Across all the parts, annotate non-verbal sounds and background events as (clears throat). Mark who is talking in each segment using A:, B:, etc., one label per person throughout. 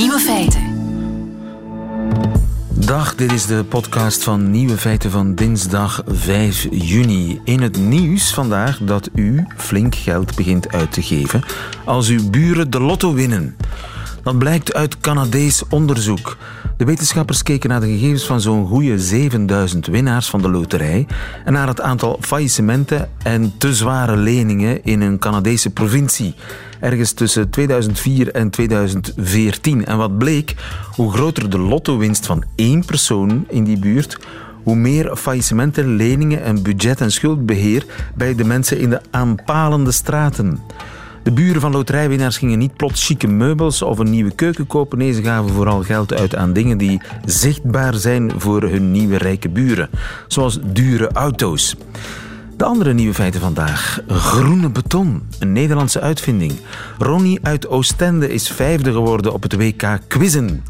A: Nieuwe feiten.
B: Dag, dit is de podcast van Nieuwe Feiten van dinsdag 5 juni. In het nieuws vandaag dat u flink geld begint uit te geven als uw buren de lotto winnen. Dat blijkt uit Canadees onderzoek. De wetenschappers keken naar de gegevens van zo'n goede 7000 winnaars van de loterij en naar het aantal faillissementen en te zware leningen in een Canadese provincie. Ergens tussen 2004 en 2014. En wat bleek, hoe groter de lottowinst van één persoon in die buurt, hoe meer faillissementen, leningen en budget- en schuldbeheer bij de mensen in de aanpalende straten. De buren van loterijwinnaars gingen niet plots chique meubels of een nieuwe keuken kopen. Nee, ze gaven vooral geld uit aan dingen die zichtbaar zijn voor hun nieuwe rijke buren. Zoals dure auto's. De andere nieuwe feiten vandaag. Groene beton, een Nederlandse uitvinding. Ronnie uit Oostende is vijfde geworden op het WK Quizzen.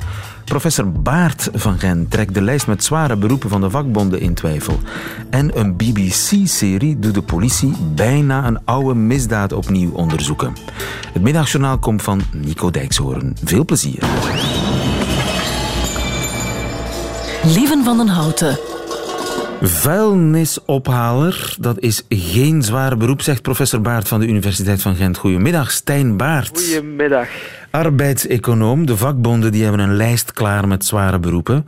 B: Professor Baart van Gent trekt de lijst met zware beroepen van de vakbonden in twijfel. En een BBC-serie doet de politie bijna een oude misdaad opnieuw onderzoeken. Het middagjournaal komt van Nico Dijkshoorn. Veel plezier.
A: Lieven van den Houten.
B: Vuilnisophaler, dat is geen zwaar beroep, zegt professor Baart van de Universiteit van Gent. Goedemiddag, Stijn Baart.
C: Goedemiddag.
B: Arbeidseconoom, de vakbonden die hebben een lijst klaar met zware beroepen.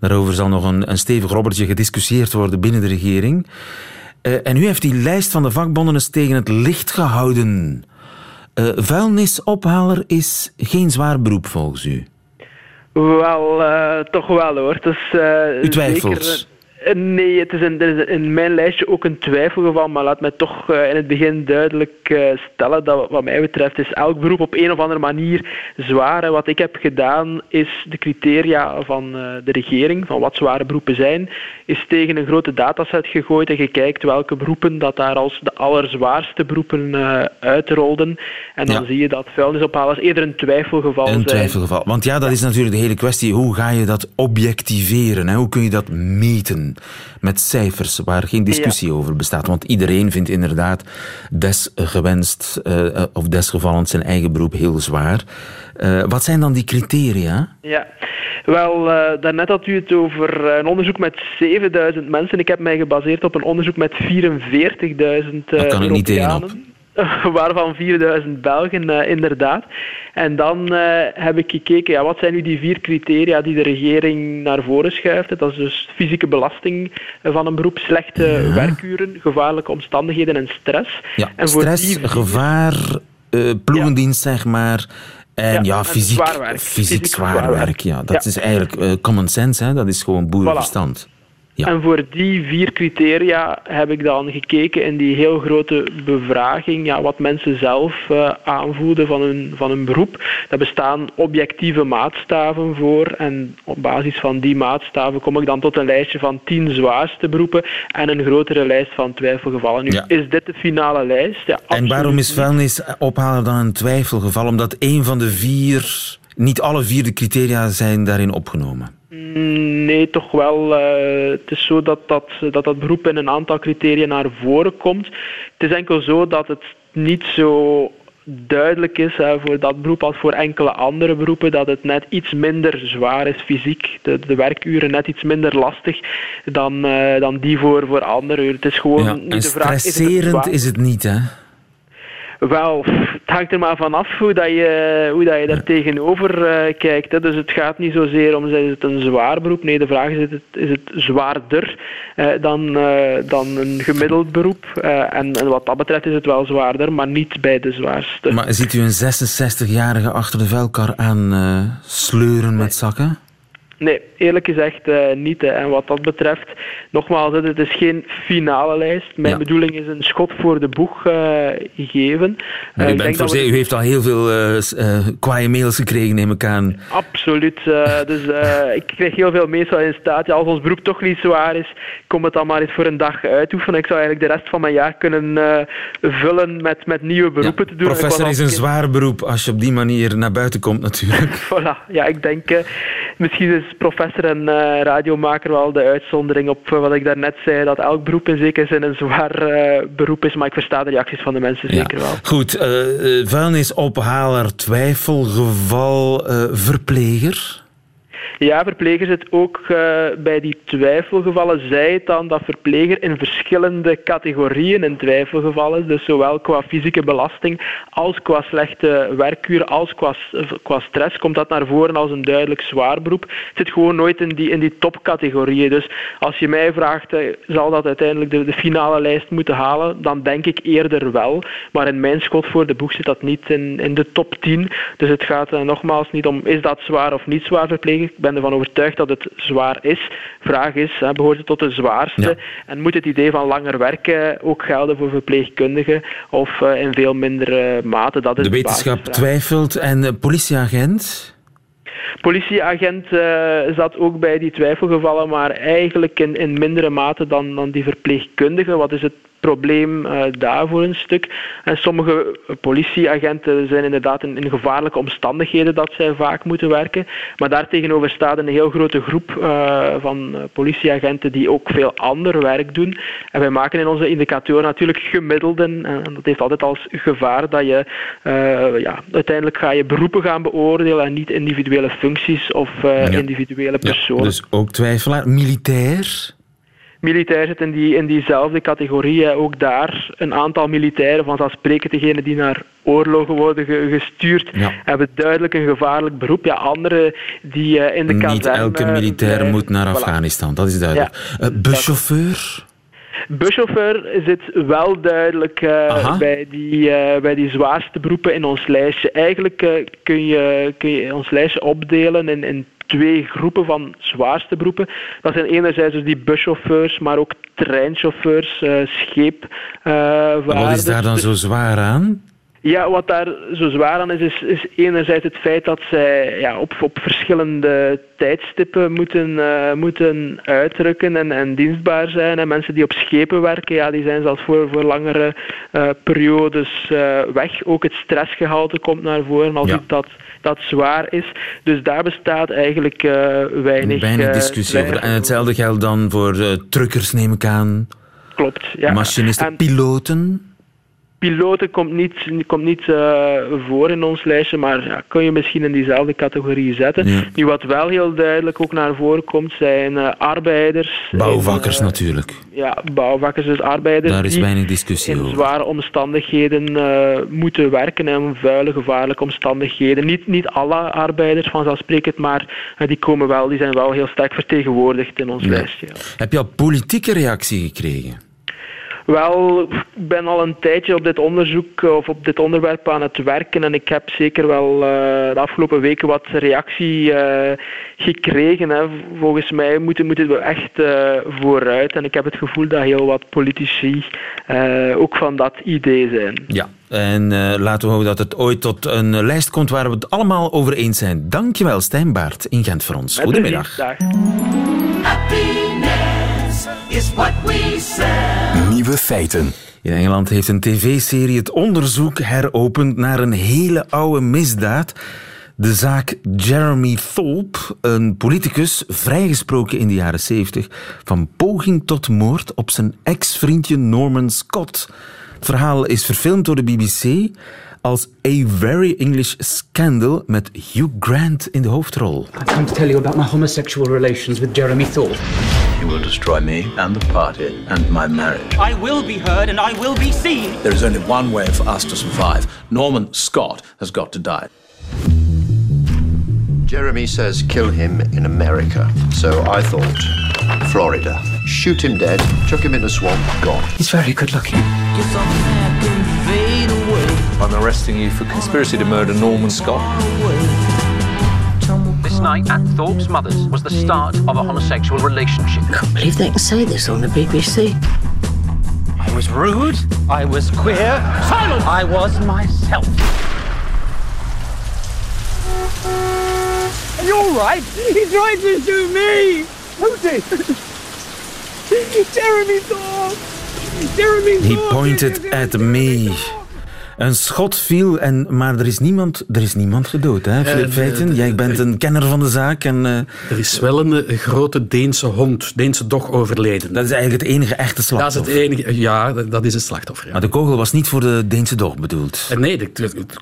B: Daarover zal nog een, een stevig robbertje gediscussieerd worden binnen de regering. Uh, en u heeft die lijst van de vakbonden eens tegen het licht gehouden. Uh, vuilnisophaler is geen zwaar beroep volgens u?
C: Wel, uh, toch wel hoor. Dus,
B: u twijfelt?
C: Zeker, Nee, het is, in, er is in mijn lijstje ook een twijfelgeval, maar laat mij toch uh, in het begin duidelijk uh, stellen dat wat mij betreft is elk beroep op een of andere manier zwaar. Wat ik heb gedaan is de criteria van de regering, van wat zware beroepen zijn, is tegen een grote dataset gegooid en gekijkt welke beroepen dat daar als de allerzwaarste beroepen uitrolden. En dan
B: Ja.
C: zie je dat vuilnisophalers eerder een twijfelgeval
B: Een
C: zijn.
B: twijfelgeval. Want ja, dat is natuurlijk de hele kwestie. Hoe ga je dat objectiveren? Hè? Hoe kun je dat meten? Met cijfers waar geen discussie over bestaat. Want iedereen vindt inderdaad desgewenst eh, eh, of desgevallend zijn eigen beroep heel zwaar. Eh, wat zijn dan die criteria?
C: Ja, wel, eh daarnet had u het over een onderzoek met 7000 mensen. Ik heb mij gebaseerd op een onderzoek met 44.000 eh
B: Daar kan ik niet tegenop. (laughs)
C: Waarvan 4000 Belgen, eh, inderdaad. En dan eh, heb ik gekeken, ja, wat zijn nu die vier criteria die de regering naar voren schuift? Dat is dus fysieke belasting van een beroep, slechte
B: Ja.
C: werkuren, gevaarlijke omstandigheden en stress.
B: Ja,
C: en voor
B: stress,
C: die
B: gevaar, eh, ploegendienst zeg maar. En ja,
C: Ja, en
B: fysiek,
C: zwaar werk.
B: fysiek
C: Fysiek
B: zwaar
C: zwaar
B: werk.
C: werk.
B: Ja, dat
C: Ja.
B: is eigenlijk common sense, hè? dat is gewoon boerenverstand. Ja.
C: En voor die vier criteria heb ik dan gekeken in die heel grote bevraging, ja, wat mensen zelf eh, aanvoelden van hun, van hun beroep. Daar bestaan objectieve maatstaven voor en op basis van die maatstaven kom ik dan tot een lijstje van tien zwaarste beroepen en een grotere lijst van twijfelgevallen. Nu,
B: Ja.
C: is dit de finale lijst? Ja,
B: En waarom is
C: niet.
B: vuilnisophaler dan een twijfelgeval? Omdat één van de vier, niet alle vier de criteria zijn daarin opgenomen.
C: Mm, Nee, toch wel. eh, het is zo dat dat, dat dat beroep in een aantal criteria naar voren komt. Het is enkel zo dat het niet zo duidelijk is hè, voor dat beroep als voor enkele andere beroepen, dat het net iets minder zwaar is fysiek, de, de werkuren net iets minder lastig dan, eh, dan die voor, voor andere uren. Het is gewoon
B: Ja,
C: niet de vraag... Is het
B: stresserend is het niet, hè?
C: Wel, het hangt er maar vanaf hoe, dat je, hoe dat je daar tegenover eh, kijkt. Hè. Dus het gaat niet zozeer om, is het een zwaar beroep? Nee, de vraag is, is het, is het zwaarder eh, dan, eh, dan een gemiddeld beroep? En, en wat dat betreft is het wel zwaarder, maar niet bij de zwaarste.
B: Maar ziet u een 66-jarige achter de vuilkar aan sleuren met zakken?
C: Nee, eerlijk gezegd eh, niet. Hè. En wat dat betreft, nogmaals, hè, het is geen finale lijst. Mijn
B: Ja.
C: bedoeling is een schot voor de boeg eh, geven.
B: U, bent
C: we-
B: u heeft al heel veel eh eh, kwaaie mails gekregen, neem ik aan.
C: Absoluut. (laughs) dus ik krijg heel veel meestal in staat. Ja, als ons beroep toch niet zwaar is, kom het dan maar eens voor een dag uitoefenen. Ik zou eigenlijk de rest van mijn jaar kunnen vullen met, met nieuwe beroepen te doen.
B: Professor is een zwaar beroep als je op die manier naar buiten komt, natuurlijk. (laughs)
C: Voilà, ja, ik denk, misschien is professor en uh, radiomaker wel de uitzondering op wat ik daarnet zei, dat elk beroep in zekere zin een zwaar beroep is, maar ik versta de reacties van de mensen zeker wel.
B: Goed, vuilnisophaler, twijfelgeval, verpleger?
C: Ja, verpleger zit ook uh, bij die twijfelgevallen. Zij het dan dat verpleger in verschillende categorieën in twijfelgevallen Dus zowel qua fysieke belasting als qua slechte werkuren, als qua, qua stress komt dat naar voren als een duidelijk zwaar beroep. Het zit gewoon nooit in die, in die topcategorieën. Dus als je mij vraagt, uh, zal dat uiteindelijk de, finale lijst moeten halen, dan denk ik eerder wel. Maar in mijn schot voor de boeg zit dat niet in, in de top 10. Dus het gaat uh, nogmaals niet om is dat zwaar of niet zwaar verpleger ben ervan overtuigd dat het zwaar is. Vraag is, hè, behoort het tot de zwaarste? En moet het idee van langer werken ook gelden voor verpleegkundigen of uh, in veel mindere mate? Dat is
B: de wetenschap twijfelt en uh, politieagent?
C: Politieagent uh, zat ook bij die twijfelgevallen, maar eigenlijk in, in mindere mate dan, dan die verpleegkundigen. Wat is het probleem uh, daarvoor een stuk. En sommige politieagenten zijn inderdaad in, in, gevaarlijke omstandigheden dat zij vaak moeten werken. Maar daartegenover staat een heel grote groep uh, van politieagenten die ook veel ander werk doen. En wij maken in onze indicatoren natuurlijk gemiddelden. En dat heeft altijd als gevaar dat je uh, ja, uiteindelijk ga je beroepen gaan beoordelen en niet individuele functies of ja. individuele personen.
B: Ja, dus ook twijfelaar. Militair?
C: Militair zit in, die, in diezelfde categorie. Ook daar een aantal militairen, vanzelfsprekend degenen die naar oorlogen worden gestuurd, hebben duidelijk een gevaarlijk beroep. Ja, anderen die uh, in de kazerne...
B: Niet elke militair moet naar Afghanistan, dat is duidelijk. Ja, uh, buschauffeur?
C: Buschauffeur zit wel duidelijk uh, bij, die, uh, bij die zwaarste beroepen in ons lijstje. Eigenlijk uh, kun, je, kun je ons lijstje opdelen in, in twee groepen van zwaarste beroepen. Dat zijn enerzijds dus die buschauffeurs, maar ook treinchauffeurs, uh, scheep. Uh,
B: wat is daar dan zo zwaar aan?
C: Ja, wat daar zo zwaar aan is, is, is enerzijds het feit dat zij ja, op, op verschillende tijdstippen moeten, uh, moeten uitdrukken en, en dienstbaar zijn. En mensen die op schepen werken, ja, die zijn zelfs voor, voor langere uh, periodes uh, weg. Ook het stressgehalte komt naar voren als ja. dat, dat zwaar is. Dus daar bestaat eigenlijk weinig...
B: Weinig discussie over. En hetzelfde geldt dan voor truckers, neem ik aan.
C: Klopt, ja.
B: Machinisten, en, piloten
C: piloten komt niet, komt niet uh, voor in ons lijstje, maar ja, kun je misschien in diezelfde categorie zetten. Ja. Nu, wat wel heel duidelijk ook naar voren komt, zijn uh, arbeiders.
B: Bouwvakkers uh, natuurlijk.
C: Ja, bouwvakkers, dus arbeiders
B: Daar is weinig discussie
C: in
B: over.
C: zware omstandigheden moeten werken en vuile, gevaarlijke omstandigheden. Niet, niet alle arbeiders vanzelfsprekend, maar die komen wel, die zijn wel heel sterk vertegenwoordigd in ons ja. lijstje.
B: Heb je al politieke reactie gekregen?
C: Wel, ik ben al een tijdje op dit onderzoek of op dit onderwerp aan het werken en ik heb zeker wel uh, de afgelopen weken wat reactie uh, gekregen. Hè. Volgens mij moeten, moeten we echt uh, vooruit en ik heb het gevoel dat heel wat politici ook van dat idee zijn.
B: Ja, en laten we hopen dat het ooit tot een lijst komt waar we het allemaal over eens zijn. Dankjewel, Stijn Baart in Gent voor ons. Goedemiddag. Nieuwe feiten. In Engeland heeft een tv-serie het onderzoek heropend naar een hele oude misdaad. De zaak Jeremy Thorpe, een politicus, vrijgesproken in de jaren 70 van poging tot moord op zijn ex-vriendje Norman Scott. Het verhaal is verfilmd door de BBC als A Very English Scandal met Hugh Grant in de hoofdrol.
D: I've come to tell you about my homosexual relations with Jeremy Thorpe.
E: You will destroy me and the party and my marriage.
F: I will be heard and I will be seen.
E: There is only one way for us to survive. Norman Scott has got to die.
G: Jeremy says kill him in America. So I thought Florida. Shoot him dead, chuck him in a swamp, gone.
D: He's very good looking.
E: I'm arresting you for conspiracy to murder Norman Scott.
F: This night at Thorpe's mother's was the start of a homosexual relationship.
H: I can't believe they can say this on the BBC.
F: I was rude. I was queer. Silence! I was myself.
I: Are you alright? He tried to shoot me! Who did? (laughs) Jeremy Thorpe! Jeremy Thorpe!
B: He pointed at me. Een schot viel, en, maar er is niemand, er is niemand gedood. Hè,
J: Eh,
B: Feiten?
J: de-
B: Jij bent een kenner van de zaak. En, eh,
J: Er is wel een, eh, grote Deense hond, Deense dog overleden.
B: dat is eigenlijk het enige echte
J: Dat is
B: slachtoffer.
J: het enige. Ja, dat is het slachtoffer. ja.
B: Maar de kogel was niet voor de Deense dog bedoeld.
J: Eh, Nee, de,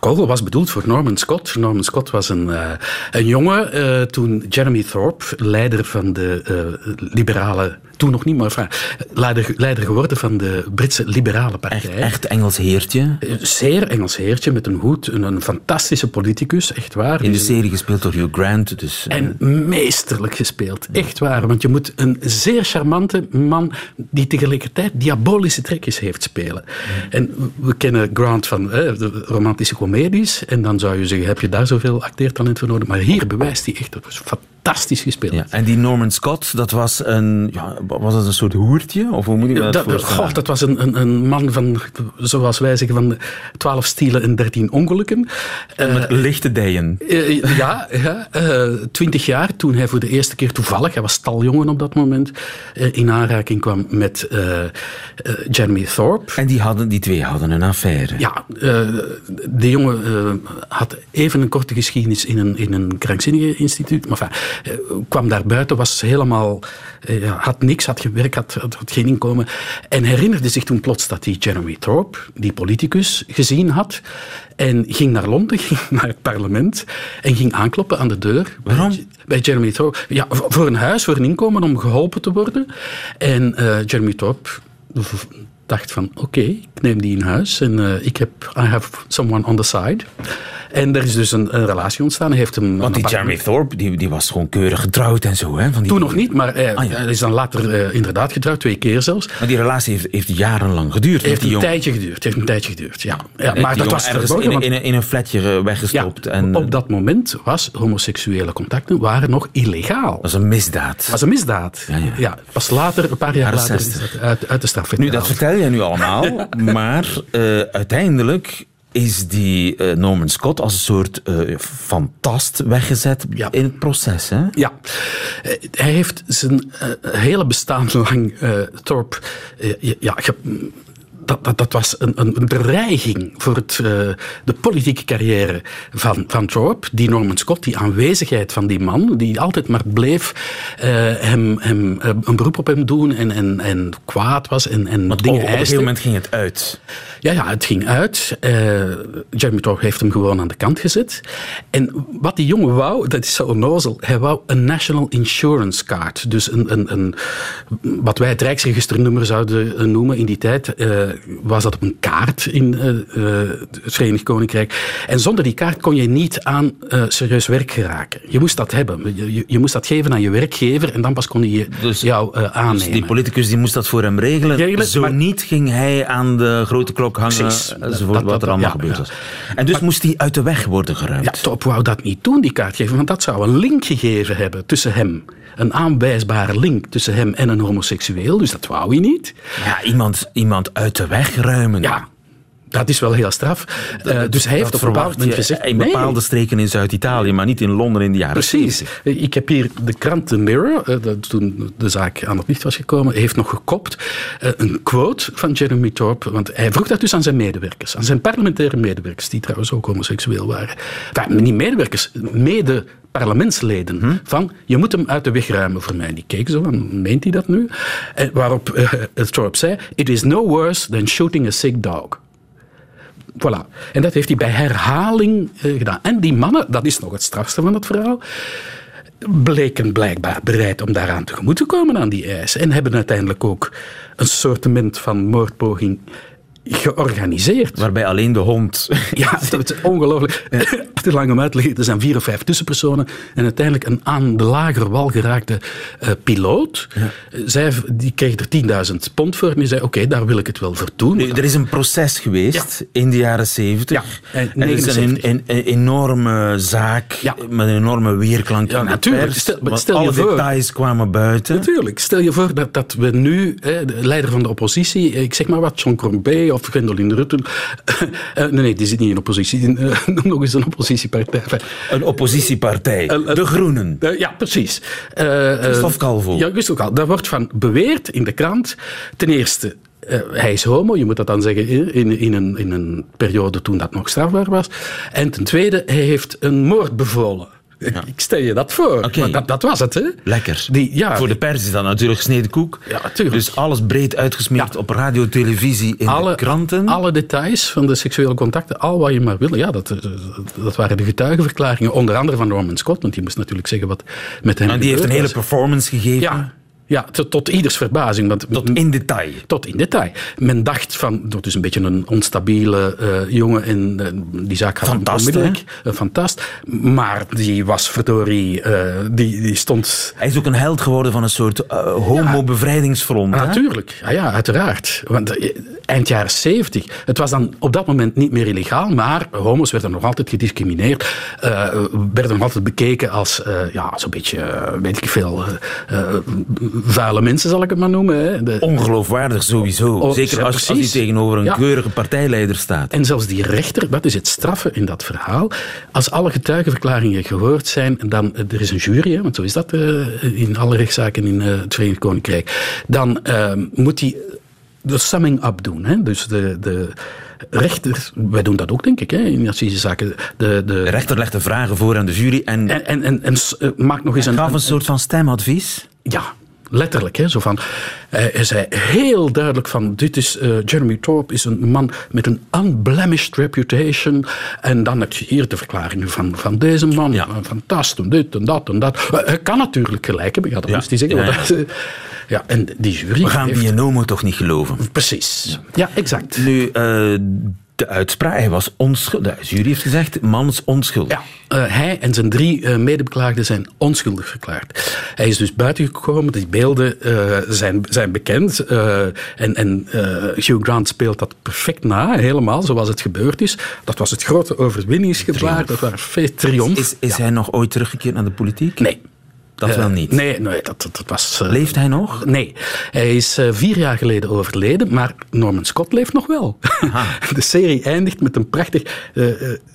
J: kogel was bedoeld voor Norman Scott. Norman Scott was een, eh, een jongen eh, toen Jeremy Thorpe, leider van de eh, liberale... Toen nog niet, maar enfin, leider, leider geworden van de Britse liberale partij.
B: Echt, echt Engels heertje.
J: Een Zeer Engels heertje met een hoed. Een, een fantastische politicus, echt waar.
B: In de
J: Die-
B: serie gespeeld door Hugh Grant. Dus, eh,
J: En meesterlijk gespeeld. Echt waar. Want je moet een zeer charmante man die tegelijkertijd diabolische trekjes heeft spelen. En we kennen Grant van eh, de romantische comedies. En dan zou je zeggen, heb je daar zoveel acteertalent voor nodig? Maar hier bewijst hij echt, dat was fantastisch gespeeld.
B: ja. En die Norman Scott, dat was een, ja, was dat een soort hoertje? Of hoe moet ik dat,
J: Dat,
B: voorstellen?
J: goh, dat was een, een, een man van, zoals wij zeggen, van 12 stielen en 13 ongelukken. Eh,
B: Met lichte dijen.
J: Eh, ja, ja twintig jaar toen hij voor de eerste keer toevallig, hij was staljongen op dat moment, eh, in aanraking kwam met eh, eh, Jeremy Thorpe.
B: En die, hadden, die twee hadden een affaire.
J: Ja, eh, de jongen eh, had even een korte geschiedenis in een, in een krankzinnige instituut. Maar enfin, eh, kwam daar buiten, was helemaal, eh, had niks, had geen werk, had, had, had geen inkomen. En herinnerde zich toen plots dat hij Jeremy Thorpe, die politicus, gezien had. En ging naar Londen, (laughs) ging naar het parlement en ging aankloppen aan de deur.
B: Waarom?
J: Bij, Jeremy Thorpe. Ja, voor een huis, voor een inkomen, om geholpen te worden. En eh, Jeremy Thorpe dacht van, oké, ik neem die in huis en eh, ik heb, I have someone on the side. En er is dus een, een relatie ontstaan. Hij heeft hem
B: Want die Jeremy Thorpe, die, die was gewoon keurig getrouwd en zo. Hè? Van die,
J: Toen nog niet, maar hij,
B: Ah, ja.
J: hij is dan later eh, inderdaad getrouwd, twee keer zelfs.
B: Maar die relatie heeft, heeft jarenlang geduurd.
J: Heeft een
B: jongen.
J: tijdje geduurd. Heeft een tijdje geduurd, ja. ja maar dat was
B: ergens
J: verborgen,
B: in,
J: want-
B: in, een- in een flatje eh, weggestopt. en,
J: op dat moment was homoseksuele contacten waren nog illegaal.
B: Dat is een misdaad.
J: Dat was een misdaad.
B: Ja, ja.
J: pas later, een paar jaar later, is
B: 60.
J: dat uit, uit de strafwet
B: Nu, dat vertel je nu allemaal, (laughs) maar eh, uiteindelijk is die eh, Norman Scott als een soort eh, fantast weggezet
J: Ja.
B: in het proces. Hè?
J: Ja, Eh, hij heeft zijn hele bestaan lang, eh, ja, ge- dat, dat, dat was een, een bedreiging voor het, eh, de politieke carrière van, van Thorpe. Die Norman Scott, die aanwezigheid van die man, die altijd maar bleef eh, hem, hem, eh, een beroep op hem doen en, en, en kwaad was en, en
B: Want op,
J: dingen
B: op een gegeven moment ging het uit.
J: Ja, ja, het ging uit. Jeremy Thorpe heeft hem gewoon aan de kant gezet. En wat die jongen wou, dat is zo onnozel, hij wou een National Insurance Card. Dus een, een, een, wat wij het Rijksregisternummer zouden noemen in die tijd, was dat op een kaart in eh, eh, het Verenigd Koninkrijk. En zonder die kaart kon je niet aan eh, serieus werk geraken. Je moest dat hebben. Je, je, moest dat geven aan je werkgever en dan pas kon hij je,
B: Dus-
J: jou eh, aannemen.
B: Dus die politicus die moest dat voor hem regelen.
J: Regelen,
B: Zo
J: maar-
B: niet ging hij aan de grote klok hangen,
J: Precies.
B: enzovoort,
J: Dat-
B: wat er allemaal
J: ja,
B: gebeurd was. En dus moest hij uit de weg worden geruimd.
J: Ja, Top wou dat niet doen, die kaart geven, want dat zou een link gegeven hebben tussen hem. Een aanwijsbare link tussen hem en een homoseksueel, dus dat wou hij niet.
B: Ja, iemand, iemand uit de weg ruimen.
J: Ja, dat is wel heel straf. Eh, dus hij heeft op een bepaald moment gezegd...
B: in
J: nee,
B: bepaalde streken in Zuid-Italië, maar niet in Londen in de jaren
J: Precies.
B: 70.
J: Ik heb hier de krant The Mirror, eh, dat toen de zaak aan het licht was gekomen, heeft nog gekopt eh, een quote van Jeremy Thorpe. Want hij vroeg dat dus aan zijn medewerkers, aan zijn parlementaire medewerkers, die trouwens ook homoseksueel waren. Enfin, niet medewerkers, mede parlementsleden. Van, je moet hem uit de weg ruimen voor mij. Die keken zo van, meent hij dat nu? En waarop eh, Thorpe zei, it is no worse than shooting a sick dog. Voilà. En dat heeft hij bij herhaling eh, gedaan. En die mannen, dat is nog het strafste van het verhaal, bleken blijkbaar bereid om daaraan tegemoet te komen aan die eis. En hebben uiteindelijk ook een soortement van moordpoging georganiseerd.
B: Waarbij alleen de hond. (laughs)
J: Ja, dat is ongelooflijk. (laughs) Te lang om uit te leggen. Er zijn vier of vijf tussenpersonen. En uiteindelijk een aan de lagere wal geraakte eh, piloot. Eh, Zij, die kreeg er 10.000 pond voor. En die zei, oké, daar wil ik het wel voor doen.
B: Nu, Er is een proces geweest in de jaren 70.
J: Ja, en
B: en er is een,
J: 79.
B: een, een enorme zaak
J: Ja.
B: met een enorme weerklank
J: Ja, natuurlijk.
B: pers,
J: Stel- je
B: alle
J: voor.
B: details kwamen buiten.
J: Natuurlijk. Stel je voor dat, dat we nu, hè, de leider van de oppositie, ik zeg maar wat, John Of Gwendoline Rutten. (laughs) eh, nee, nee, die zit niet in oppositie. Eh, (laughs) Noem nog eens een oppositiepartij.
B: Een oppositiepartij,
J: Eh,
B: de Groenen.
J: ja, precies.
B: Christophe Calvo.
J: Ja, Christophe Calvo. Daar wordt van beweerd in de krant. Ten eerste, hij is homo, je moet dat dan zeggen, in, in, een, in een periode toen dat nog strafbaar was. En ten tweede, hij heeft een moord bevolen. Ik stel je dat voor. Maar dat, dat was het, hè?
B: Lekker.
J: Die, ja,
B: Voor de pers is dat natuurlijk gesneden koek.
J: Ja, tuurlijk.
B: Dus alles breed uitgesmeerd op radio, televisie, in de kranten.
J: Alle details van de seksuele contacten, al wat je maar wil. Ja, dat, eh, dat waren de getuigenverklaringen. Onder andere van Norman Scott, want die moest natuurlijk zeggen wat met hem
B: en die heeft een hele performance gegeven.
J: Ja, ja tot, tot ieders verbazing. Want
B: Tot in detail.
J: tot in detail. Men dacht van, dat is een beetje een onstabiele eh, jongen en eh, die zaak gaat
B: Fantast,
J: onmiddellijk. Een fantast. Maar die was verdorie, eh, die, die stond...
B: Hij is ook een held geworden van een soort homo-bevrijdingsfront.
J: Natuurlijk, ja, ja, uiteraard. Want eind jaren 70, het was dan op dat moment niet meer illegaal, maar homo's werden nog altijd gediscrimineerd, werden nog altijd bekeken als, ja, zo'n beetje, weet ik veel, vuile mensen zal ik het maar noemen. Hè. De-
B: Ongeloofwaardig sowieso.
J: Oh,
B: Zeker
J: ja,
B: als, als hij tegenover een
J: Ja.
B: keurige partijleider staat.
J: En zelfs die rechter, dat is het straffe in dat verhaal. Als alle getuigenverklaringen gehoord zijn, dan, er is een jury, hè, want zo is dat eh, in alle rechtszaken in eh, het Verenigd Koninkrijk, dan eh, moet hij de summing up doen. Hè? Dus de, de rechter, wij doen dat ook denk ik hè, in assisezaken. De, de,
B: De rechter legt de vragen voor aan de jury en,
J: en, en, en, en s- eh, maakt nog eens een,
B: gaf een soort van stemadvies.
J: ja, letterlijk. Hè, zo van, eh, hij zei heel duidelijk van, dit is, eh, Jeremy Thorpe is een man met een unblemished reputation. En dan heb je hier de verklaringen van, van deze man.
B: Ja.
J: Fantast en dit en dat en dat. Eh, Hij kan natuurlijk gelijk hebben, ja, dat
B: Ja.
J: moest hij zeggen.
B: Ja,
J: dat, ja, en die jury
B: We gaan
J: heeft...
B: die Nomo toch niet geloven.
J: Precies. Ja, exact.
B: Nu, eh, de uitspraak, hij was onschuldig. De jury heeft gezegd, man is onschuldig.
J: Ja, eh, hij en zijn drie eh, medebeklaagden zijn onschuldig verklaard. Hij is dus buitengekomen, die beelden eh, zijn, zijn bekend. en en Hugh Grant speelt dat perfect na, helemaal zoals het gebeurd is. Dat was het grote overwinningsgebaar, dat was feest triomf.
B: Is, is hij nog ooit teruggekeerd naar de politiek?
J: Nee.
B: Dat
J: Eh,
B: wel niet.
J: Nee, nee dat, dat, dat was... eh,
B: Leeft hij nog?
J: Nee, hij is eh, vier jaar geleden overleden, maar Norman Scott leeft nog wel. (laughs) De serie eindigt met een prachtig...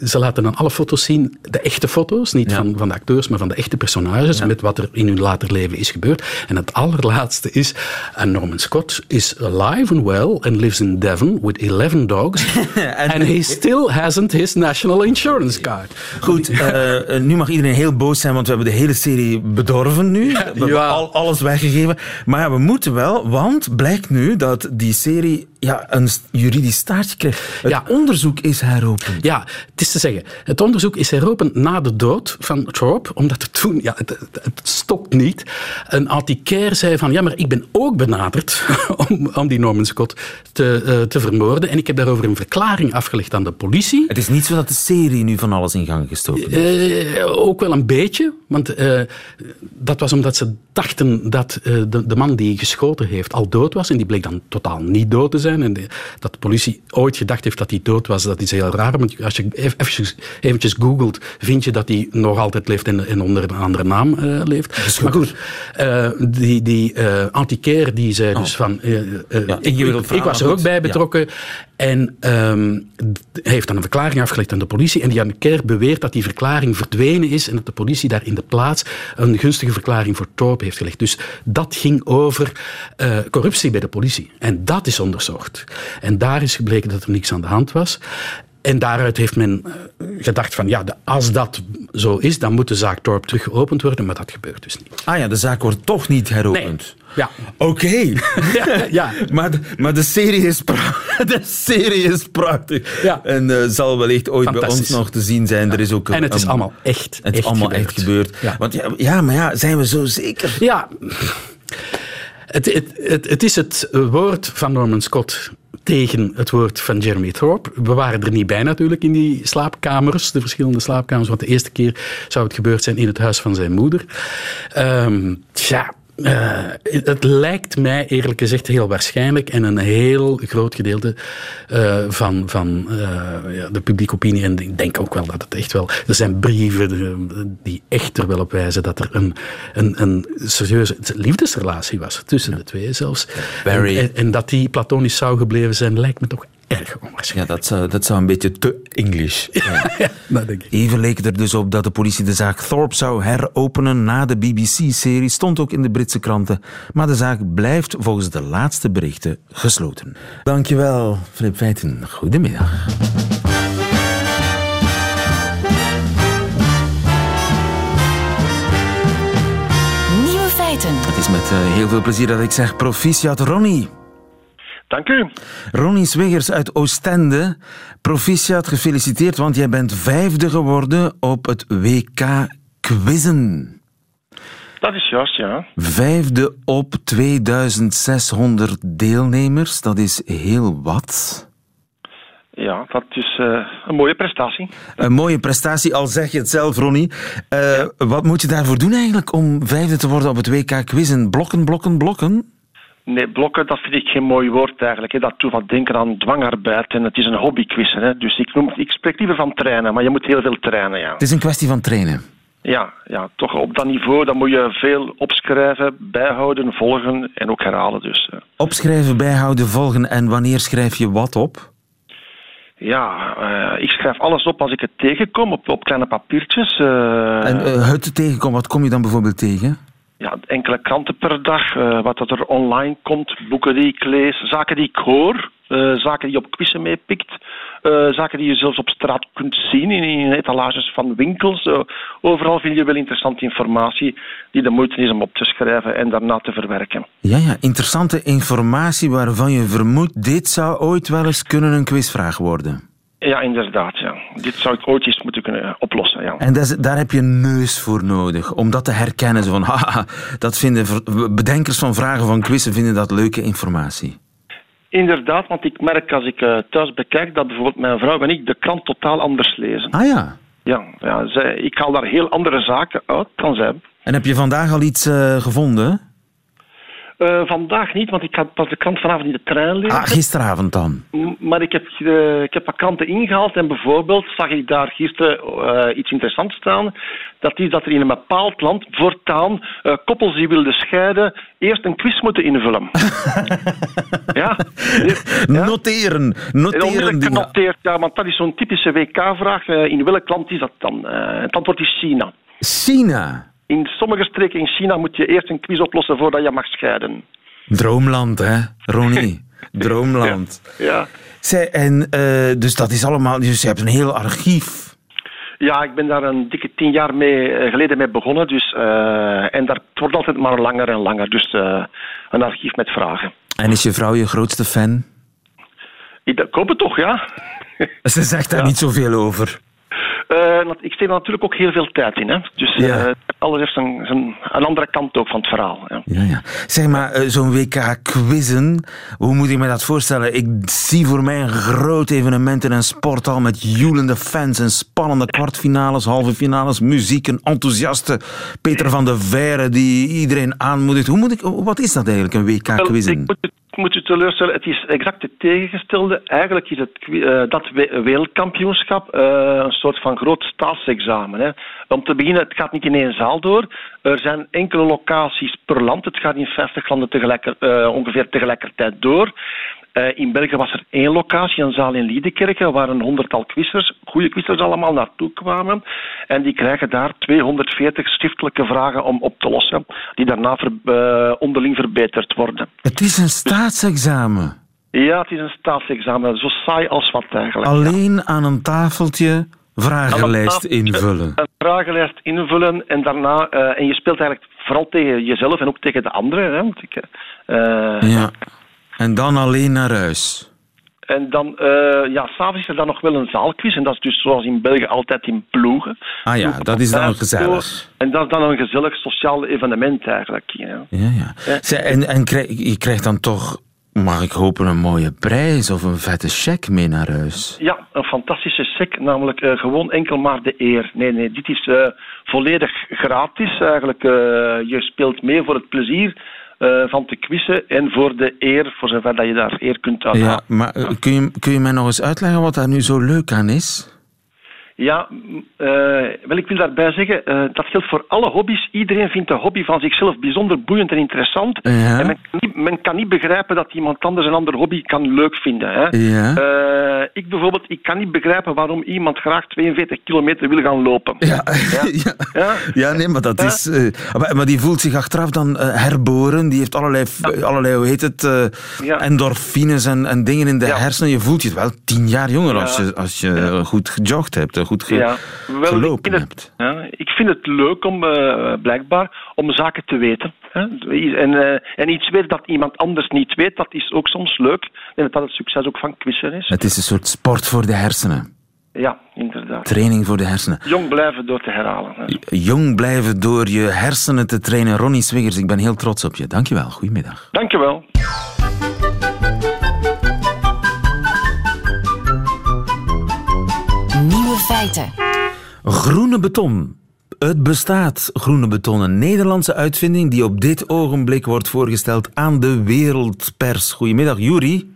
J: ze laten dan alle foto's zien, de echte foto's, niet
B: Ja.
J: van, van de acteurs, maar van de echte personages, met wat er in hun later leven is gebeurd. En het allerlaatste is, en Norman Scott is alive and well and lives in Devon with 11 dogs, (laughs) and he still hasn't his national insurance card.
B: Goed, nu mag iedereen heel boos zijn, want we hebben de hele serie nu. We hebben
J: ja.
B: al, alles weggegeven. Maar ja, we moeten wel, want blijkt nu dat die serie ja, een juridisch staartje krijgt. Het
J: Ja.
B: onderzoek is heropend.
J: Ja, het is te zeggen. Het onderzoek is heropend na de dood van Thorpe, omdat er toen, ja, het, stopt niet. Een antiquaire zei van, ja, maar ik ben ook benaderd (laughs) om, om die Norman Scott te, eh, te vermoorden. En ik heb daarover een verklaring afgelegd aan de politie.
B: Het is niet zo dat de serie nu van alles in gang gestoken is.
J: Eh, ook wel een beetje, want eh, dat was omdat ze dachten dat eh, de, de man die geschoten heeft al dood was. En die bleek dan totaal niet dood te zijn. En de- dat de politie ooit gedacht heeft dat hij dood was, dat is heel raar. Want als je ev- eventjes, eventjes googelt, vind je dat hij nog altijd leeft en, en onder een andere naam eh, leeft. Maar goed, eh, die, die eh antiquaire die zei dus van...
B: Ja,
J: ik, ik, was er ook bij
B: Ja.
J: En ehm, heeft dan een verklaring afgelegd aan de politie. En die antiquaire beweert dat die verklaring verdwenen is en dat de politie daar in de plaats een gunstige verklaring voor Thorpe heeft gelegd. Dus dat ging over eh, corruptie bij de politie. En dat is onderzocht. En daar is gebleken dat er niks aan de hand was. En daaruit heeft men eh, gedacht van, ja, als dat zo is, dan moet de zaak Thorpe terug geopend worden, maar dat gebeurt dus niet.
B: Ah ja, de zaak wordt toch niet heropend.
J: Ja.
B: Oké. (laughs)
J: Ja, ja.
B: maar, de, maar de serie is prachtig. (laughs) De serie is prachtig.
J: Ja.
B: En eh, zal wellicht ooit bij ons nog te zien zijn. Er is ook
J: En het is allemaal echt,
B: Het is allemaal
J: gebeurd.
B: echt gebeurd.
J: Ja.
B: Want ja, ja, maar ja, zijn we zo zeker?
J: Ja, het, het, het, is het woord van Norman Scott tegen het woord van Jeremy Thorpe. We waren er niet bij natuurlijk in die slaapkamers, de verschillende slaapkamers, want de eerste keer zou het gebeurd zijn in het huis van zijn moeder. Ehm tja, eh, het lijkt mij eerlijk gezegd heel waarschijnlijk en een heel groot gedeelte eh, van, van eh, ja, de publieke opinie. En ik denk ook wel dat het echt wel. Er zijn brieven die echt er wel op wijzen dat er een, een, een serieuze liefdesrelatie was tussen de twee zelfs. En, en dat die platonisch zou gebleven zijn, lijkt me toch erg onwaarschijnlijk.
B: Ja, dat zou, dat zou een beetje te English (laughs) zijn.
J: Ja, dat denk ik.
B: Even leek het er dus op dat de politie de zaak Thorpe zou heropenen na de BBC-serie. Stond ook in de Britse kranten. Maar de zaak blijft volgens de laatste berichten gesloten. Dankjewel, Flip Feiten. Goedemiddag.
A: Nieuwe feiten.
B: Het is met eh, heel veel plezier dat ik zeg proficiat Ronnie.
K: Dank u.
B: Ronnie Swiggers uit Oostende. Proficiat, gefeliciteerd, want jij bent vijfde geworden op het WK Quizzen.
K: Dat is juist, ja.
B: Vijfde op 2600 deelnemers, dat is heel wat.
K: Ja, dat is uh, een mooie prestatie.
B: Een mooie prestatie, al zeg je het zelf, Ronnie. Uh, ja. Wat moet je daarvoor doen eigenlijk om vijfde te worden op het WK Quizzen? Blokken, blokken, blokken?
K: Nee, blokken, dat vind ik geen mooi woord eigenlijk. Hè. Dat doet wat denken aan dwangarbeid en het is een hobbyquizzen. Hè. Dus ik, noem, ik spreek liever van trainen, maar je moet heel veel trainen, ja.
B: Het is een kwestie van trainen.
K: Ja, ja, toch op dat niveau dan moet je veel opschrijven, bijhouden, volgen en ook herhalen. Dus.
B: Opschrijven, bijhouden, volgen en wanneer schrijf je wat op?
K: Ja, uh, ik schrijf alles op als ik het tegenkom, op, op kleine papiertjes. Uh...
B: En uh, het tegenkom, wat kom je dan bijvoorbeeld tegen?
K: Ja, enkele kranten per dag, wat er online komt, boeken die ik lees, zaken die ik hoor, zaken die je op quizzen meepikt, zaken die je zelfs op straat kunt zien in, in etalages van winkels. overal vind je wel interessante informatie die de moeite is om op te schrijven en daarna te verwerken.
B: Ja, ja, interessante informatie waarvan je vermoedt, dit zou ooit wel eens kunnen een quizvraag worden.
K: Ja, inderdaad. Ja. Dit zou ik ooit eens moeten kunnen oplossen. Ja.
B: En dat, daar heb je een neus voor nodig, om dat te herkennen. Van, (laughs) haha, dat vinden bedenkers van vragen van quizzen vinden dat leuke informatie.
K: Inderdaad, want ik merk als ik uh, thuis bekijk dat bijvoorbeeld mijn vrouw en ik de krant totaal anders lezen.
B: Ah ja?
K: Ja, ja zij, ik haal daar heel andere zaken uit dan zij.
B: En heb je vandaag al iets uh, gevonden?
K: Uh, vandaag niet, want ik had pas de krant vanavond in de trein lezen.
B: Ah, gisteravond dan?
K: Maar ik heb, uh, ik heb wat kranten ingehaald en bijvoorbeeld zag ik daar gisteren uh, iets interessants staan. Dat is dat er in een bepaald land voortaan koppels die wilden scheiden eerst een quiz moeten invullen. (laughs)
B: ja. ja. Noteren. Noteren
K: genoteerd, ja, want dat is zo'n typische WK-vraag. in welk land is dat dan? het antwoord is China.
B: China?
K: In sommige streken in China moet je eerst een quiz oplossen voordat je mag scheiden.
B: Droomland, hè, Ronnie? (laughs) Droomland.
K: Ja. ja.
B: Zij, en, uh, dus dat is allemaal... Dus je hebt een heel archief.
K: Ja, ik ben daar een dikke tien jaar mee, geleden mee begonnen. Dus, uh, en dat wordt altijd maar langer en langer. Dus uh, een archief met vragen.
B: En is je vrouw je grootste fan?
K: Ik hoop het toch, ja. (laughs)
B: Ze zegt daar ja. niet zoveel over.
K: Uh, ik steek er natuurlijk ook heel veel tijd in. Hè. Dus ja. uh, alles heeft een, een, een, andere kant ook van het verhaal. Ja,
B: ja. ja. Zeg maar, uh, zo'n WK-quizzen, hoe moet ik me dat voorstellen? Ik zie voor mij een groot evenement in een sporthal met joelende fans en spannende kwartfinales, halve finales, muziek, een enthousiaste Peter van der Veire die iedereen aanmoedigt. Hoe moet ik, wat is dat eigenlijk, een WK-quizzen?
K: Ik moet u teleurstellen, het is exact het tegengestelde. Eigenlijk is het, uh, dat wereldkampioenschap uh, een soort van groot staatsexamen. Hè. Om te beginnen, het gaat niet in één zaal door. Er zijn enkele locaties per land. Het gaat in 50 landen uh, ongeveer tegelijkertijd door. Uh, in België was er één locatie, een zaal in Liedekerke, waar een honderdtal quizzers, goede quizzers allemaal naartoe kwamen. En die krijgen daar 240 schriftelijke vragen om op te lossen, die daarna ver, uh, onderling verbeterd worden.
B: Het is een staatsexamen.
K: Ja, het is een staatsexamen. Zo saai als wat eigenlijk.
B: Alleen ja. aan een tafeltje vragenlijst invullen.
K: Een vragenlijst invullen en daarna... Uh, en je speelt eigenlijk vooral tegen jezelf en ook tegen de anderen. Hè, want ik, uh,
B: ja. En dan alleen naar huis.
K: En dan, uh, ja, s'avonds is er dan nog wel een zaalquiz. En dat is dus zoals in België altijd in ploegen.
B: Ah ja, dat is dan gezellig.
K: En dat is dan een gezellig sociaal evenement eigenlijk. Ja,
B: ja. ja. ja. En, en je krijgt dan toch, mag ik hopen, een mooie prijs of een vette cheque mee naar huis?
K: Ja, een fantastische cheque. Namelijk uh, gewoon enkel maar de eer. Nee, nee, dit is uh, volledig gratis eigenlijk. je speelt mee voor het plezier van te quizzen en voor de eer, voor zover dat je daar eer kunt uithalen.
B: Ja, maar kun, je, kun je mij nog eens uitleggen wat daar nu zo leuk aan is?
K: Ja, uh, wel, ik wil daarbij zeggen, uh, dat geldt voor alle hobby's. Iedereen vindt de hobby van zichzelf bijzonder boeiend en interessant.
B: Ja.
K: En men kan, niet, men kan, niet, begrijpen dat iemand anders een ander hobby kan leuk vinden. Hè.
B: Ja.
K: Uh, ik bijvoorbeeld, ik kan niet begrijpen waarom iemand graag 42 kilometer wil gaan lopen.
B: Ja, ja. (laughs) ja. ja nee, maar dat is... Maar, maar, die voelt zich achteraf dan herboren. Die heeft allerlei, allerlei hoe heet het, endorfines en, en dingen in de hersenen. Je voelt je wel tien jaar jonger als je, als je goed gejogd hebt goed ge
K: ja, wel,
B: gelopen
K: ik
B: hebt.
K: Het, ja, ik vind het leuk om uh, blijkbaar om zaken te weten. Hè? En, uh, en iets weten dat iemand anders niet weet, dat is ook soms leuk. En dat het succes ook van quizzen is.
B: Het is een soort sport voor de hersenen.
K: Ja, inderdaad.
B: Training voor de hersenen.
K: Jong blijven door te herhalen. Hè.
B: Jong blijven door je hersenen te trainen. Ronnie Swiggers, ik ben heel trots op je. Dankjewel. Goedemiddag.
K: Dankjewel.
A: Feiten.
B: Groene beton. Het bestaat, groene beton, een Nederlandse uitvinding die op dit ogenblik wordt voorgesteld aan de wereldpers. Goedemiddag, Juri.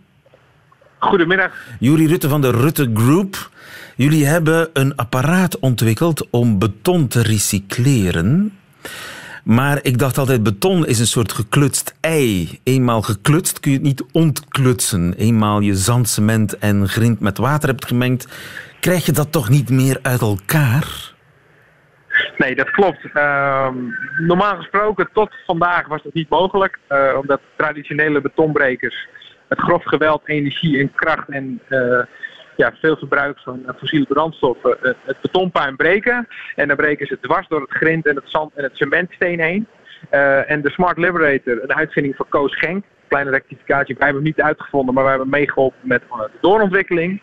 L: Goedemiddag.
B: Juri Rutte van de Rutte Group. Jullie hebben een apparaat ontwikkeld om beton te recycleren. Maar ik dacht altijd, beton is een soort geklutst ei. Eenmaal geklutst kun je het niet ontklutsen. Eenmaal je zand, cement en grind met water hebt gemengd, krijg je dat toch niet meer uit elkaar?
L: Nee, dat klopt. Uh, normaal gesproken, tot vandaag was dat niet mogelijk. Uh, omdat traditionele betonbrekers het grof geweld, energie en kracht en uh, ja, veel verbruik van fossiele brandstoffen het betonpuin breken. En dan breken ze dwars door het grind en het zand en het cementsteen heen. en de Smart Liberator, een uitvinding van Koos Genk, kleine rectificatie, wij hebben hem niet uitgevonden, maar wij hebben meegeholpen met de doorontwikkeling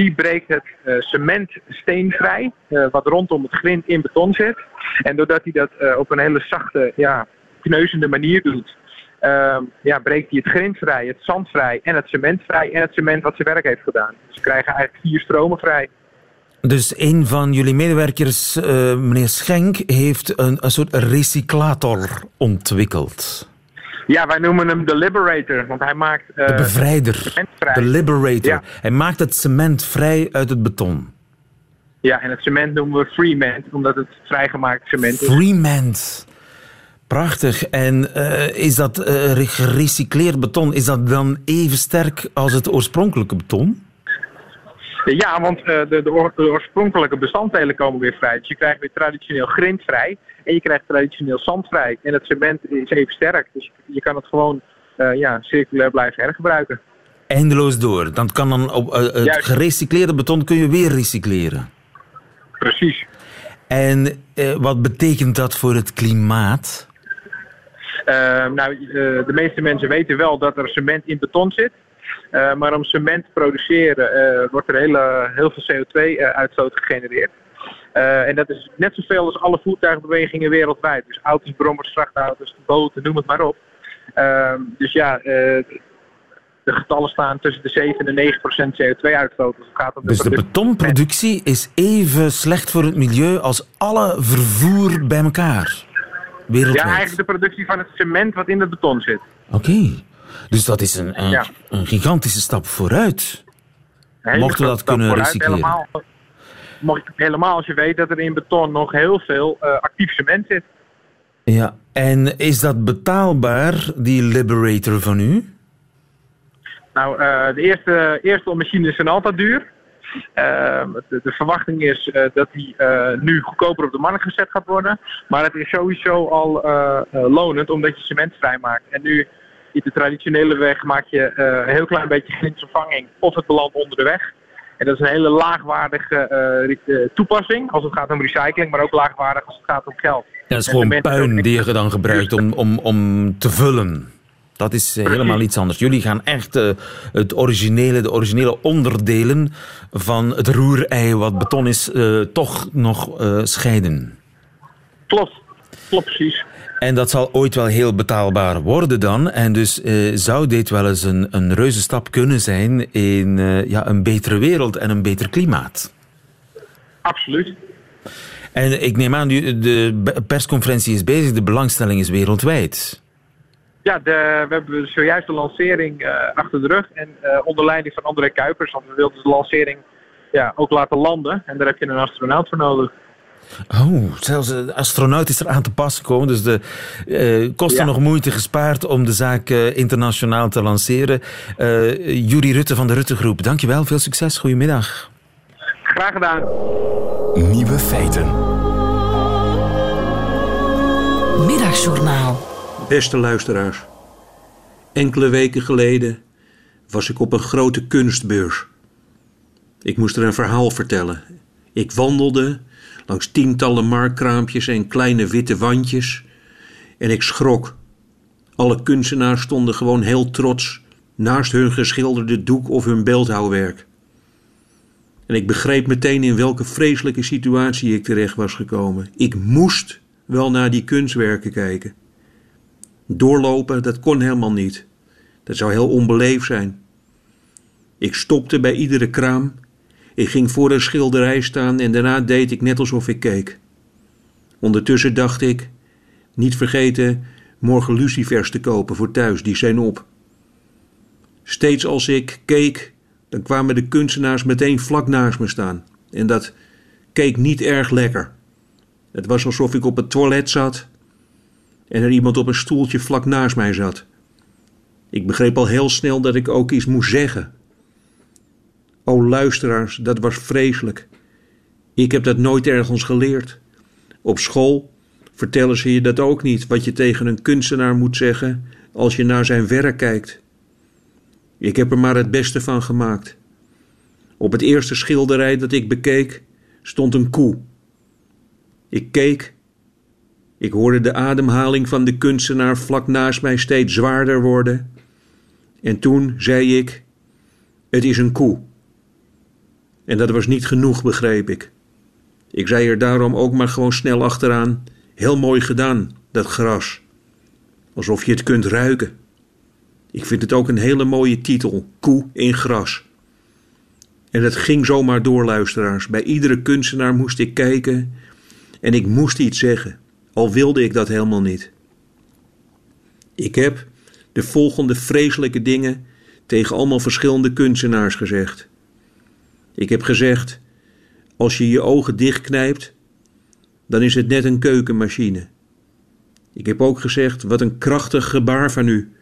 L: die breekt het uh, cement steenvrij, uh, wat rondom het grind in beton zit. En doordat hij dat uh, op een hele zachte, ja, kneuzende manier doet, ehm, ja, breekt hij het grind vrij, het zand vrij en het cement vrij en het cement wat zijn werk heeft gedaan. Dus krijgen eigenlijk vier stromen vrij.
B: Dus een van jullie medewerkers, meneer Schenk, heeft een, een soort recyclator ontwikkeld.
L: Ja, wij noemen hem de Liberator, want hij maakt... Uh,
B: de bevrijder. De Liberator. Ja. Hij maakt het cement vrij uit het beton.
L: Ja, en het cement noemen we Freement, omdat het vrijgemaakt cement is.
B: Freement. Prachtig. En uh, is dat uh, gerecycleerd beton, is dat dan even sterk als het oorspronkelijke beton?
L: Ja, want uh, de, de, de, oorspronkelijke bestanddelen komen weer vrij. Dus je krijgt weer traditioneel grind vrij. En je krijgt traditioneel zand vrij. En het cement is even sterk. Dus je kan het gewoon uh, ja, circulair blijven hergebruiken.
B: Eindeloos door. Dan kan dan op uh, het Juist. gerecycleerde beton kun je weer recycleren.
L: Precies.
B: En wat betekent dat voor het klimaat?
L: nou, de meeste mensen weten wel dat er cement in beton zit. Uh, maar om cement te produceren uh, wordt er hele, heel veel CO2-uitstoot gegenereerd. Uh, en dat is net zoveel als alle voertuigbewegingen wereldwijd. Dus auto's, brommers, vrachtauto's, boten, noem het maar op. dus ja, de getallen staan tussen de 7 en de 9 procent CO2-uitstoot. Dus, de,
B: dus de betonproductie is even slecht voor het milieu als alle vervoer bij elkaar? Wereldwijd.
L: Ja, eigenlijk de productie van het cement wat in het beton zit.
B: Oké. Okay. Dus dat is een, een, ja. een gigantische stap vooruit. Mochten we dat kunnen recycleren.
L: Helemaal, helemaal als je weet dat er in beton nog heel veel uh, actief cement zit.
B: Ja, en is dat betaalbaar, die Liberator van u?
L: Nou, uh, de eerste, eerste machines zijn altijd duur. Uh, de, de, verwachting is uh, dat die nu goedkoper op de markt gezet gaat worden. Maar het is sowieso al lonend omdat je cement vrijmaakt. En nu de traditionele weg maak je uh, een heel klein beetje grindvervanging of het belandt onder de weg. En dat is een hele laagwaardige uh, toepassing als het gaat om recycling, maar ook laagwaardig als het gaat om geld.
B: Ja, dat is en gewoon puin die je dan gebruikt om, om, om te vullen. Dat is uh, helemaal (clears throat) iets anders. Jullie gaan echt uh, het originele, de originele onderdelen van het roerei wat beton is, toch nog scheiden.
L: Klopt, klopt precies.
B: En dat zal ooit wel heel betaalbaar worden dan. En dus uh, zou dit wel eens een, een reuze stap kunnen zijn in uh, ja, een betere wereld en een beter klimaat?
L: Absoluut.
B: En ik neem aan, de persconferentie is bezig, de belangstelling is wereldwijd.
L: Ja, de, we hebben zojuist de lancering uh, achter de rug. En onder leiding van André Kuipers, want we wilden de lancering ja, ook laten landen. En daar heb je een astronaut voor nodig.
B: Oh, zelfs de astronaut is er aan te pas gekomen. Dus de uh, kosten nog moeite gespaard om de zaak uh, internationaal te lanceren. Uh, Jurie Rutte van de Rutte Groep, dankjewel. Veel succes. Goedemiddag.
L: Graag gedaan.
A: Nieuwe feiten. Middagjournaal.
M: Beste luisteraars. Enkele weken geleden was ik op een grote kunstbeurs. Ik moest er een verhaal vertellen. Ik wandelde langs tientallen marktkraampjes en kleine witte wandjes en ik schrok. Alle kunstenaars stonden gewoon heel trots naast hun geschilderde doek of hun beeldhouwwerk. En ik begreep meteen in welke vreselijke situatie ik terecht was gekomen. Ik moest wel naar die kunstwerken kijken. Doorlopen, dat kon helemaal niet. Dat zou heel onbeleefd zijn. Ik stopte bij iedere kraam. Ik ging voor een schilderij staan en daarna deed ik net alsof ik keek. Ondertussen dacht ik: niet vergeten morgen lucifers te kopen voor thuis, die zijn op. Steeds als ik keek, dan kwamen de kunstenaars meteen vlak naast me staan. En dat keek niet erg lekker. Het was alsof ik op het toilet zat en er iemand op een stoeltje vlak naast mij zat. Ik begreep al heel snel dat ik ook iets moest zeggen. O luisteraars, dat was vreselijk. Ik heb dat nooit ergens geleerd. Op school vertellen ze je dat ook niet, wat je tegen een kunstenaar moet zeggen als je naar zijn werk kijkt. Ik heb er maar het beste van gemaakt. Op het eerste schilderij dat ik bekeek stond een koe. Ik keek. Ik hoorde de ademhaling van de kunstenaar vlak naast mij steeds zwaarder worden. En toen zei ik: Het is een koe. En dat was niet genoeg, begreep ik. Ik zei er daarom ook maar gewoon snel achteraan: Heel mooi gedaan, dat gras. Alsof je het kunt ruiken. Ik vind het ook een hele mooie titel: Koe in gras. En het ging zomaar door, luisteraars. Bij iedere kunstenaar moest ik kijken en ik moest iets zeggen, al wilde ik dat helemaal niet. Ik heb de volgende vreselijke dingen tegen allemaal verschillende kunstenaars gezegd. Ik heb gezegd: als je je ogen dichtknijpt, dan is het net een keukenmachine. Ik heb ook gezegd: wat een krachtig gebaar van u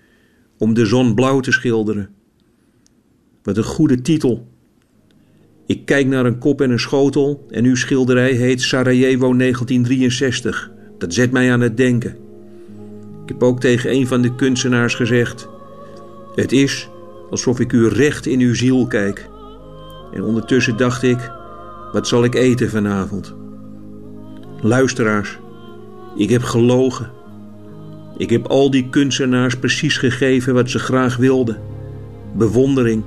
M: om de zon blauw te schilderen. Wat een goede titel. Ik kijk naar een kop en een schotel en uw schilderij heet Sarajevo 1963. Dat zet mij aan het denken. Ik heb ook tegen een van de kunstenaars gezegd: Het is alsof ik u recht in uw ziel kijk. En ondertussen dacht ik: Wat zal ik eten vanavond? Luisteraars, ik heb gelogen. Ik heb al die kunstenaars precies gegeven wat ze graag wilden: bewondering,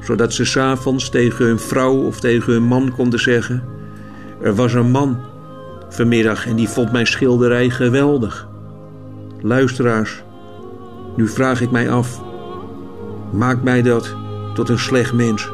M: zodat ze s'avonds tegen hun vrouw of tegen hun man konden zeggen: Er was een man vanmiddag en die vond mijn schilderij geweldig. Luisteraars, nu vraag ik mij af: maakt mij dat tot een slecht mens?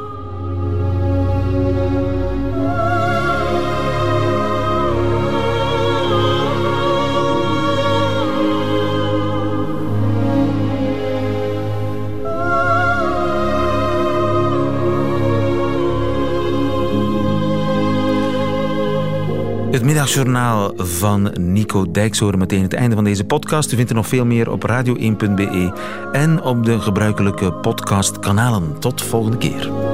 B: Het middagjournaal van Nico Dijkshoorn. Meteen het einde van deze podcast. U vindt er nog veel meer op radio1.be en op de gebruikelijke podcastkanalen. Tot volgende keer.